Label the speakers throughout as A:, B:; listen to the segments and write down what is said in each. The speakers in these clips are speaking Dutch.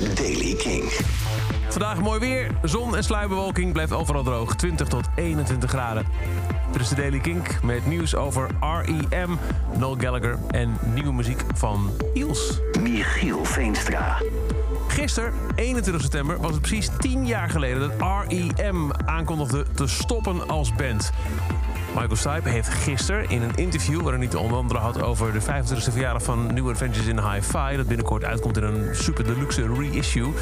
A: is Daily King.
B: Vandaag mooi weer. Zon en sluierbewolking blijft overal droog. 20 tot 21 graden. Dit is de Daily Kink met nieuws over R.E.M., Noel Gallagher en nieuwe muziek van Iels.
A: Michiel Veenstra.
B: Gisteren, 21 september, was het precies 10 jaar geleden dat R.E.M. aankondigde te stoppen als band. Michael Stipe heeft gisteren in een interview... waarin hij het onder andere had over de 25e verjaardag van New Adventures in Hi-Fi... dat binnenkort uitkomt in een super deluxe reissue...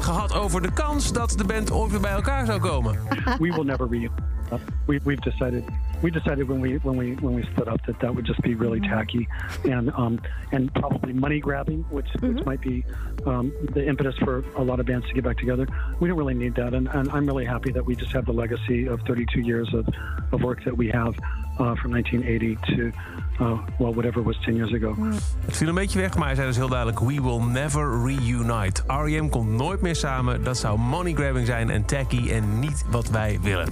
B: gehad over de kans dat de band ooit weer bij elkaar zou komen.
C: we will never reunite. We, we've decided we decided when we when we when we split up that that would just be really tacky and um, and probably money grabbing, which which might be um, the impetus for a lot of bands to get back together. We don't really need that, and, and I'm really happy that we just have the legacy of 32 years of, of work that we have uh, from 1980 to uh, well whatever was 10 years ago.
B: Het viel een beetje weg, maar hij zei dus heel duidelijk... We will never reunite. R.E.M. komt nooit meer samen. Dat zou money grabbing zijn en tacky en niet wat wij willen.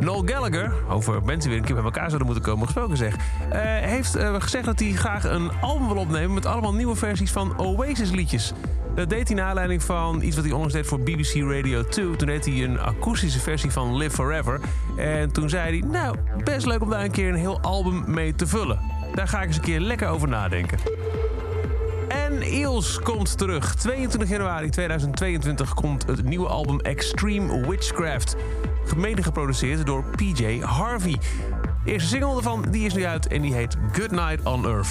B: Noel Gallagher, over mensen weer een keer bij elkaar zouden moeten komen gesproken zeg... eh, heeft eh, gezegd dat hij graag een album wil opnemen... met allemaal nieuwe versies van Oasis liedjes. Dat deed hij naar aanleiding van iets wat hij onlangs deed voor BBC Radio 2. Toen deed hij een akoestische versie van Live Forever. En toen zei hij, nou, best leuk om daar een keer een heel album mee te vullen. Daar ga ik eens een keer lekker over nadenken. En Eels komt terug. 22 januari 2022 komt het nieuwe album Extreme Witchcraft. Mede geproduceerd door PJ Harvey. De eerste single ervan die is nu uit en die heet Good Night on Earth.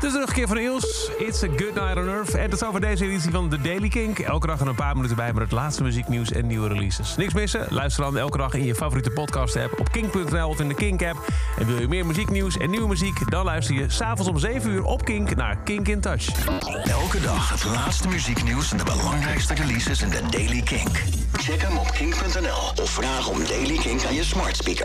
B: De terugkeer van Eels. It's a good night on earth. En dat is over deze editie van The Daily Kink. Elke dag een paar minuten bij met het laatste muzieknieuws en nieuwe releases. Niks missen? Luister dan elke dag in je favoriete podcast app op kink.nl of in de Kink app. En wil je meer muzieknieuws en nieuwe muziek? Dan luister je s'avonds om 7 uur op Kink naar Kink in Touch.
A: Elke dag het laatste muzieknieuws en de belangrijkste releases in de Daily Kink. Check hem op kink.nl of vraag om Daily Kink aan je smart speaker.